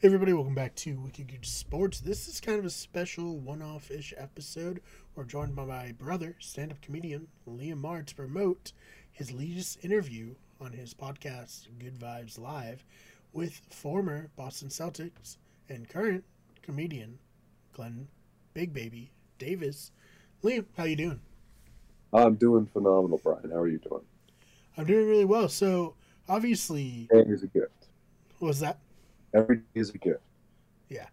Hey everybody, welcome back to Wicked Good Sports. This is kind of a special one-off ish episode. We're joined by my brother, stand-up comedian Liam Marr, to promote his latest interview on his podcast Good Vibes Live with former Boston Celtics and current comedian Glen Big Baby Davis. Liam, how you doing? I'm doing phenomenal, Brian. How are you doing? I'm doing really well. So obviously, is a gift. what was that? Every day is a gift. Yeah.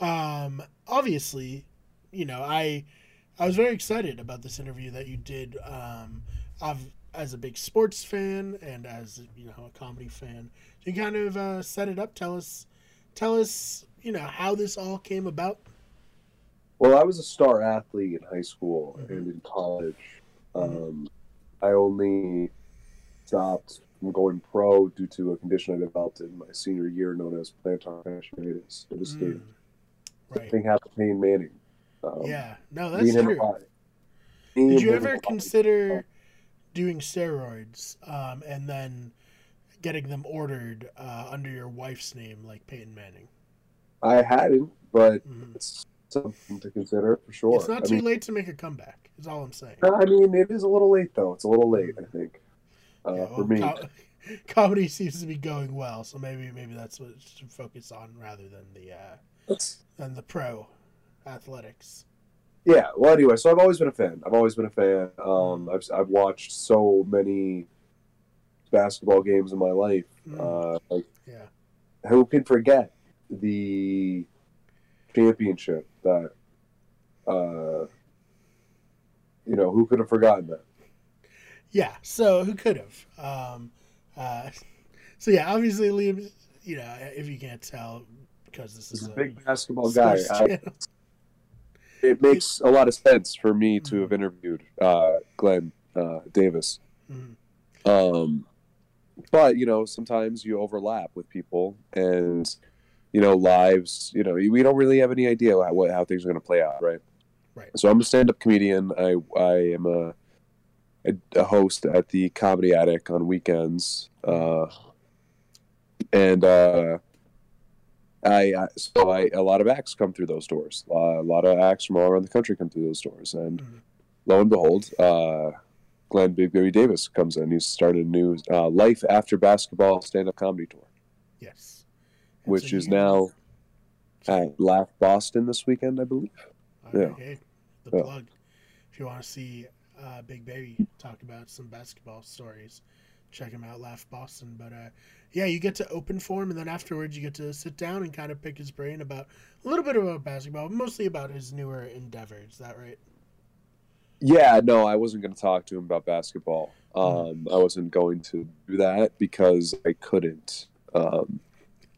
Um obviously you know i i was very excited about this interview that you did um i've as a big sports fan and as you know a comedy fan you kind of uh set it up tell us tell us you know how this all came about Well, I was a star athlete in high school Mhm. and in college. Mhm. Um, I only stopped from going pro due to a condition I developed in my senior year known as plantar fasciitis. Devastating. Mm, right Thing happened to Peyton Manning. Um, yeah no that's true did you ever consider doing steroids um and then getting them ordered uh under your wife's name like peyton manning I hadn't, but Mhm. it's something to consider for sure. It's not I too mean, late to make a comeback. Is all I'm saying. I mean, it is a little late though. It's a little late, I think, uh, Yeah, for well, me. co- comedy seems to be going well, so maybe maybe that's what it should focus on rather than the uh, than the pro athletics. Yeah. Well, anyway, so I've always been a fan. I've always been a fan. Um, I've I've watched so many basketball games in my life. Mm. Uh, like, Yeah, who can forget the championship that? Uh, you know, who could have forgotten that? Yeah. So who could have? Um, uh, so yeah, obviously Liam. You know, if you can't tell, because this He's is a a big basketball guy. I, it makes a lot of sense for me to Mhm. have interviewed uh, Glen uh, Davis. Mhm. Um, but you know, sometimes you overlap with people, and you know, lives. You know, we don't really have any idea how, how things are going to play out, right? Right. So I'm a stand-up comedian. I I am a a, a host at the Comedy Attic on weekends, uh, and uh, I, I so I a lot of acts come through those doors. Uh, a lot of acts from all around the country come through those doors, and Mhm. lo and behold, uh, Glen Big Baby Davis comes in. He's started a new uh, Life After Basketball stand-up comedy tour, Yes, And which is now at Laugh Boston this weekend, I believe. Okay, Yeah. hey, the Yeah. plug. If you want to see uh, Big Baby talk about some basketball stories, check him out, Laugh Boston. But uh, yeah, you get to open for him, and then afterwards you get to sit down and kind of pick his brain about a little bit about basketball, mostly about his newer endeavors. Is that right? Yeah, no, I wasn't going to talk to him about basketball. Um, I wasn't going to do that because I couldn't. Um,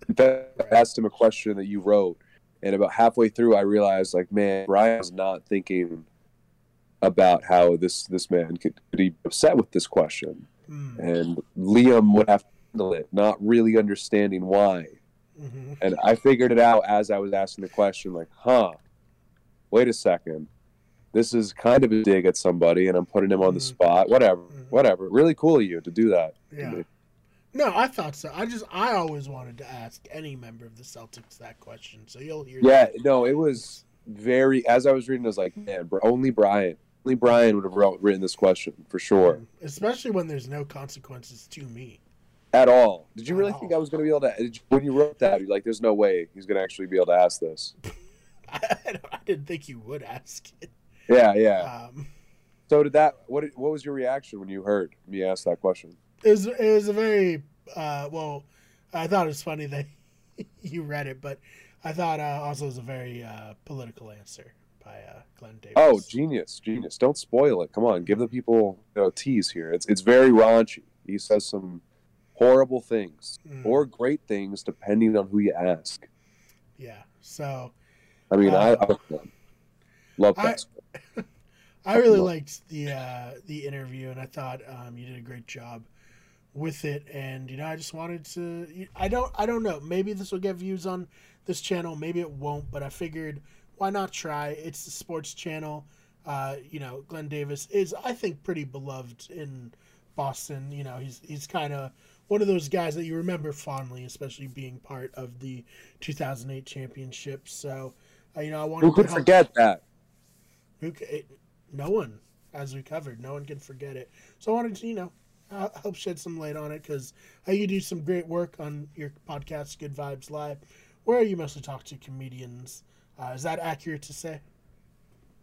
in fact, I asked him a question that you wrote, and about halfway through, I realized, like, man, Brian's not thinking about how this this man could, could be upset with this question, Mm. and Liam would have to handle it, not really understanding why. hmm And I figured it out as I was asking the question, like, huh, wait a second. This is kind of a dig at somebody, and I'm putting him on the Mhm. spot. Whatever, Mhm. whatever. Really cool of you to do that. Yeah. No, I thought so. I just I always wanted to ask any member of the Celtics that question, so you'll hear. Yeah, that. no, it was very. As I was reading, I was like, man, only Brian, only Brian would have wrote, written this question for sure. especially when there's no consequences to me. At all. Did you really At think. I was going to be able to? You, when you wrote that, you're like, there's no way he's going to actually be able to ask this. I, I didn't think you would ask it. Yeah, yeah. Um, So did that? What? What was your reaction when you heard me ask that question? it was it was a very uh, well. I thought it was funny that you read it, but I thought uh, also it was a very uh, political answer by uh, Glen Davis. Oh, genius, genius! Don't spoil it. Come on, give the people you know, a tease here. It's it's very raunchy. He says some horrible things Mm, or great things depending on who you ask. yeah. So I mean, I, Uh, I love I- I really liked the uh, the interview, and I thought um, you did a great job with it. And you know, I just wanted to. I don't. I don't know. Maybe this will get views on this channel. Maybe it won't. But I figured, why not try? It's the sports channel. Uh, you know, Glen Davis is, I think, pretty beloved in Boston. You know, he's he's kind of one of those guys that you remember fondly, especially being part of the 2008 championship. So, uh, you know, I wanted Who could to forget that? Who it, no one, as we covered, no one can forget it. So I wanted to, you know, uh, help shed some light on it because uh, you do some great work on your podcast, Good Vibes Live, where you mostly talk to comedians. Uh, is that accurate to say?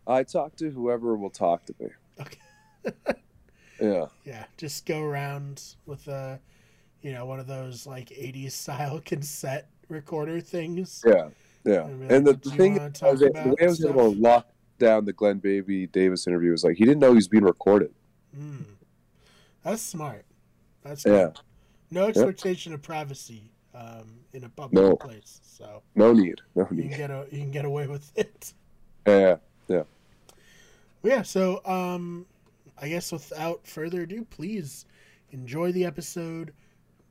I talk to whoever will talk to me. Okay. Yeah. Yeah, just go around with a, you know, one of those like '80s style cassette recorder things. Yeah. Yeah. And like, And the, the thing is, I was, the way I was able to lock down the Glen Baby Davis interview was like he didn't know he was being recorded. Mm. That's smart. That's Yeah. No expectation of privacy um, in a public No. place, so No need. No you can need. get a, you can get away with it. Yeah. Yeah. Yeah. So um, I guess without further ado, please enjoy the episode.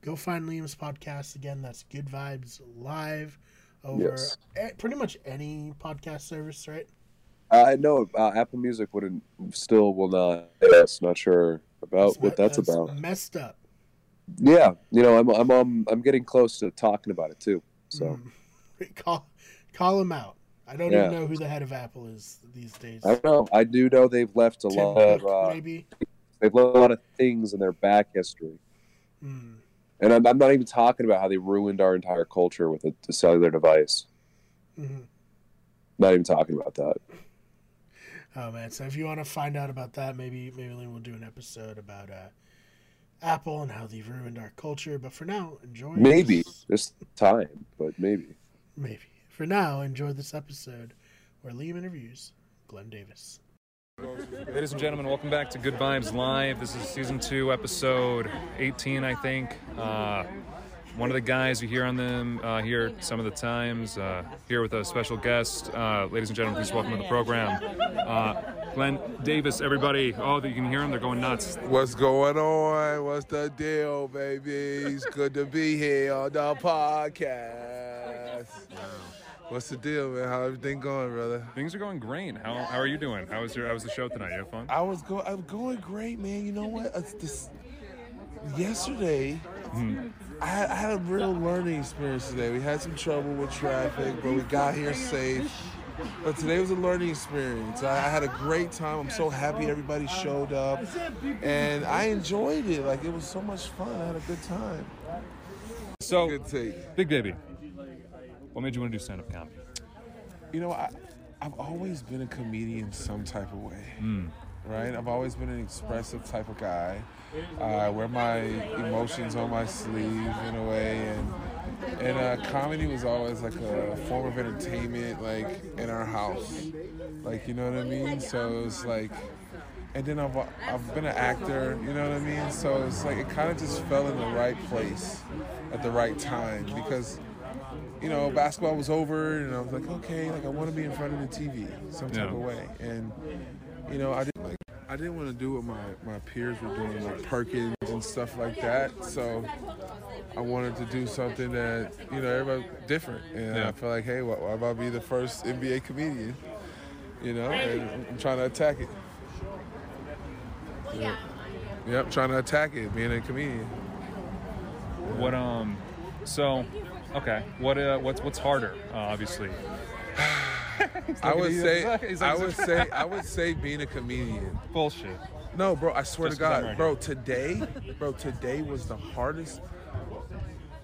Go find Liam's podcast again. That's Good Vibes Live over Yes. eh, pretty much any podcast service, right? I know uh, Apple Music wouldn't still will not. Yes, not sure about what me- that's about. Messed up. Yeah, you know, I'm I'm um, I'm getting close to talking about it too. So Mm. call call him out. I don't Yeah. even know who the head of Apple is these days. I don't know. I do know they've left a Tim lot of uh, maybe. they've left a lot of things in their back history, Mm. and I'm, I'm not even talking about how they ruined our entire culture with a, a cellular device. Mhm. Not even talking about that. Oh man! So if you want to find out about that, maybe maybe Liam will do an episode about uh, Apple and how they've ruined our culture. But for now, enjoy. Maybe this- this time, but maybe. maybe for now, enjoy this episode where Liam interviews Glen Davis. Ladies and gentlemen, welcome back to Good Vibes Live. This is season two, episode 18, I think. Uh, one of the guys you hear on them uh, here some of the times, uh, here with a special guest. Uh, ladies and gentlemen, please welcome to the program. Uh, Glen Davis, everybody. Oh, you can hear them, they're going nuts. What's going on? What's the deal, baby? It's good to be here on the podcast. What's the deal, man? How everything going, brother? Things are going great. How, how are you doing? How was your How was the show tonight? You have fun? I was going. I'm going great, man. You know what? It's this, yesterday, I, had, I had a real learning experience today. We had some trouble with traffic, but we got here safe. But today was a learning experience. I, I had a great time. I'm so happy everybody showed up, and I enjoyed it. Like it was so much fun. I had a good time. So, Good take. Big Baby, what made you want to do stand up comedy? You know, I, I've always been a comedian some type of way, hmm. Right? I've always been an expressive type of guy. I wear my emotions on my sleeve in a way, and and uh, comedy was always like a form of entertainment, like in our house, like you know what I mean. So it was like, and then I've I've been an actor, you know what I mean. So it's like it kind of just fell in the right place at the right time because you know, basketball was over, and I was like, okay, like I want to be in front of the TV some type Yeah. of way, and you know, I I didn't want to do what my my peers were doing, like Perkins and stuff like that. So I wanted to do something that you know everybody different, and Yeah. I feel like, hey, why, why about be the first NBA comedian? You know, and I'm trying to attack it. Yeah. Yep, trying to attack it, being a comedian. What um, so, okay. What uh, what's what's harder? Uh, obviously, I would say, like- I would say, I would say being a comedian. bullshit. No, bro, I swear Just to 'cause I'm God, right bro, today, bro, today was the hardest.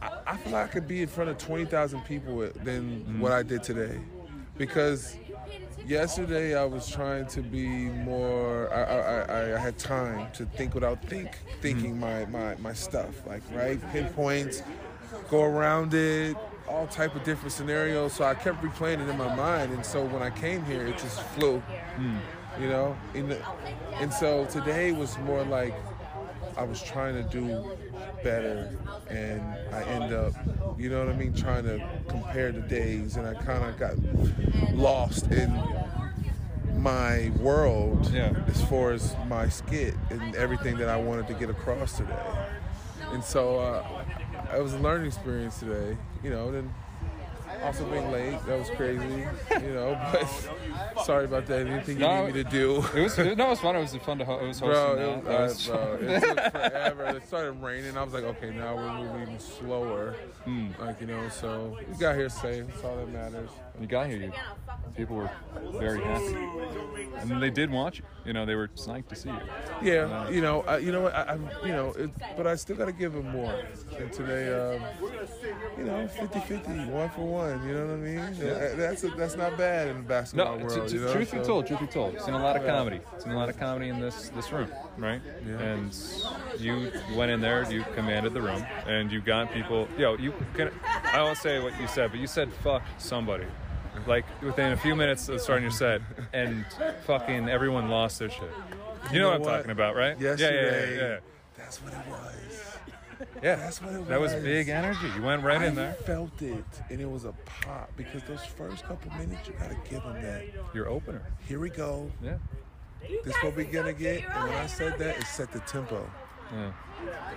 I, I feel like I could be in front of 20,000 people than Mm-hmm. what I did today. Because yesterday I was trying to be more, I, I, I, I had time to think without think, thinking Mm-hmm. my, my, my stuff, like, right? Pinpoints, go around it, all type of different scenarios. So I kept replaying it in my mind. And so when I came here, it just flew you know the, and so today was more like i was trying to do better and i end up you know what i mean trying to compare the days and i kind of got lost in my world Yeah. as far as my skit and everything that i wanted to get across today and so uh, it was a learning experience today you know then Also being late, that was crazy. You know, but sorry about that. Anything you No, need me to do. It was no, it was fun. It was fun to ho- it was hosting. Bro, it, That was- uh, bro, it took forever. It started raining. I was like, okay, now we're moving slower. Hmm. Like, you know, so we got here safe. That's all that matters. You got here. You, people were very happy, and they did watch you. You know, they were psyched to see you. Yeah, you know, I, you know what, I, I'm, you know, it, but I still got to give them more. And today, um, you know, 50-50, one for one. You know what I mean? Yeah, That's a, that's not bad in the basketball No, world. know? truth be So- told, truth be told, seen a lot of comedy. Seen a lot of comedy in this this room, right? Yeah. And you went in there, you commanded the room, and you got people. Yo, you can. I won't say what you said, but you said fuck somebody. Like within a few minutes of starting your set, and fucking everyone lost their shit. You, know, what I'm talking about, right? Yesterday, Yeah, yeah, yeah. that's what it was. yeah. yeah. That's what it was. That was big energy. You went right in I there. felt it, and it was a pop because those first couple minutes, you got to give them that. Your opener. Here we go. Yeah. This what we gonna get. And when I said that, it set the tempo. Yeah.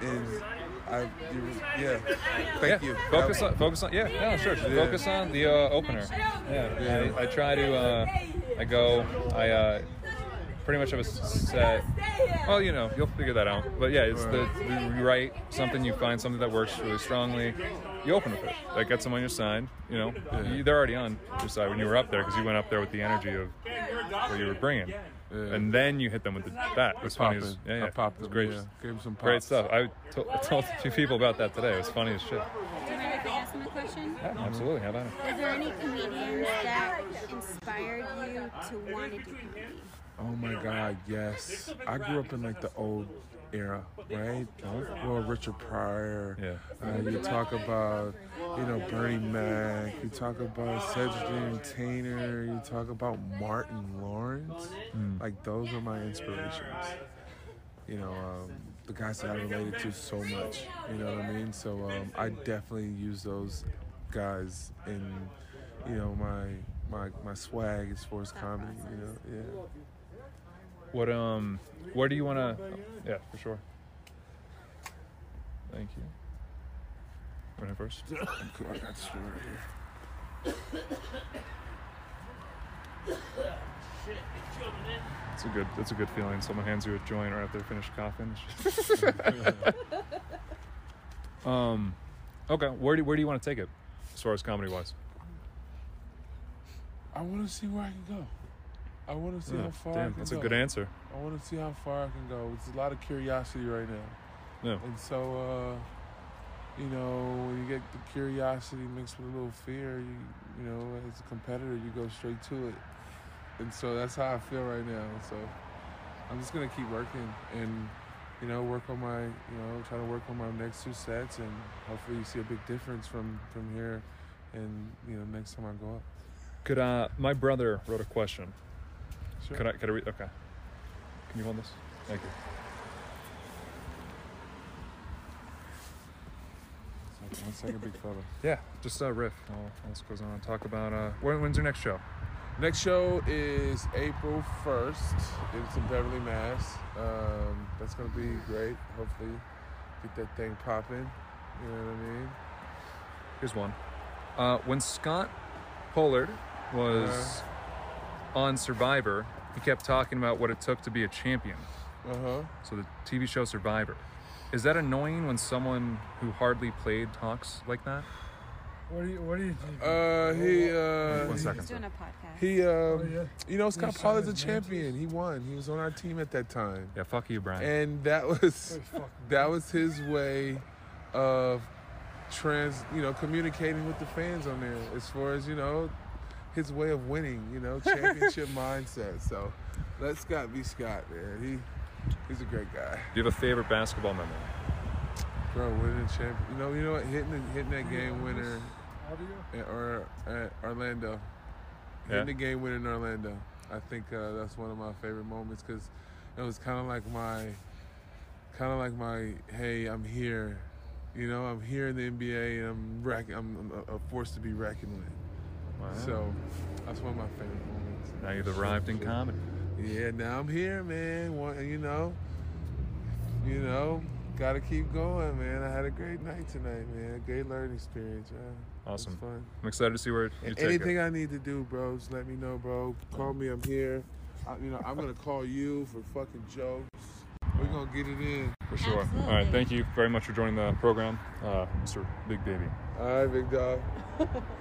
And I, you, yeah. Thank yeah. you. Focus on, focus on, yeah, yeah, sure. Focus on the uh, opener. Yeah, Yeah. I, I try to, uh, I go, I uh, pretty much have a set. Well, you know, you'll figure that out. But yeah, it's the, the you write something, you find something that works really strongly. You open with it. That gets them on your side. You know, you, they're already on your side when you were up there because you went up there with the energy of what you were bringing. And then you hit them with the, that. It was funny. as- Popping. Yeah, yeah. I popped it was them, great. yeah. Gave 'em some Great stuff. I to- I told a few people about that today. It was funny as shit. Do you mind if I ask them a question? Yeah, absolutely. How about it? Is there any comedians that inspired you to want to do comedy? Oh my God, yes. I grew up in like the old era, right? Well, Richard Pryor. Yeah. Uh, you talk about, you know, Bernie Mac. You talk about Cedric the Entertainer. You talk about Martin Lawrence. Like those are my inspirations. You know, um, the guys that I related to so much. You know what I mean? So um, I definitely use those guys in, you know, my my my swag as far as comedy. You know, yeah. What um, where do you want to? Yeah, for sure. Thank you. Running first. Cool, I got story right here. It's a good. That's a good feeling. Someone hands you a joint right after they finish coughing. um, okay. Where do where do you want to take it, as far as comedy wise? I want to see where I can go. I want to see how far I damn, that's go. a good answer. I want to see how far I can go. It's a lot of curiosity right now. Yeah. And so, uh, you know, when you get the curiosity mixed with a little fear, you, you know, as a competitor, you go straight to it. And so that's how I feel right now. So I'm just gonna keep working and, you know, work on my, you know, try to work on my next two sets, and hopefully you see a big difference from from here, and you know, next time I go up. Could uh, my brother wrote a question. Sure. Could I could I read? Okay. Can you hold this? Thank you. One second, big fella. Yeah, just uh, riff. All else goes on. Talk about uh, when, when's your next show? Next show is April 1st. It's in Beverly, Mass. Um, that's going to be great. Hopefully, get that thing popping. You know what I mean? Here's one. Uh, when Scott Pollard was Uh-huh. On Survivor, he kept talking about what it took to be a champion. Uh huh. So the TV show Survivor. Is that annoying when someone who hardly played talks like that? What do you What do you think? Uh, he, uh, second. He's doing a podcast. he, um, yeah. you know, Scott He Pollard's a signed his champion. He won. He was on our team at that time. Yeah, fuck you, Brian. And that was that was his way of trans you know communicating with the fans on there as far as you know his way of winning you know championship mindset. So let scott be scott man. He he's a great guy. Do you have a favorite basketball memory? bro winning the champ you know you know what? Hitting hitting that game winner at, or at orlando. Yeah. hitting the game winner in orlando. I think uh, that's one of my favorite moments because it was kind of like my kind of like my hey i'm here. You know i'm here in the nba and i'm reck- i'm, I'm a force to be reckoned with Wow. so that's one of my favorite moments now you've arrived in comedy. yeah now i'm here man One- you know you know Gotta keep going, man. I had a great night tonight, man. Great learning experience, man. Awesome. It was fun. I'm excited to see where you And take anything it. I need to do, bro, just let me know, bro. Call me. I'm here. I, you know, I'm gonna call you for fucking jokes. We're gonna get it in. For sure. All right. Thank you very much for joining the program, uh, Mr. Big Baby. All right, big dog.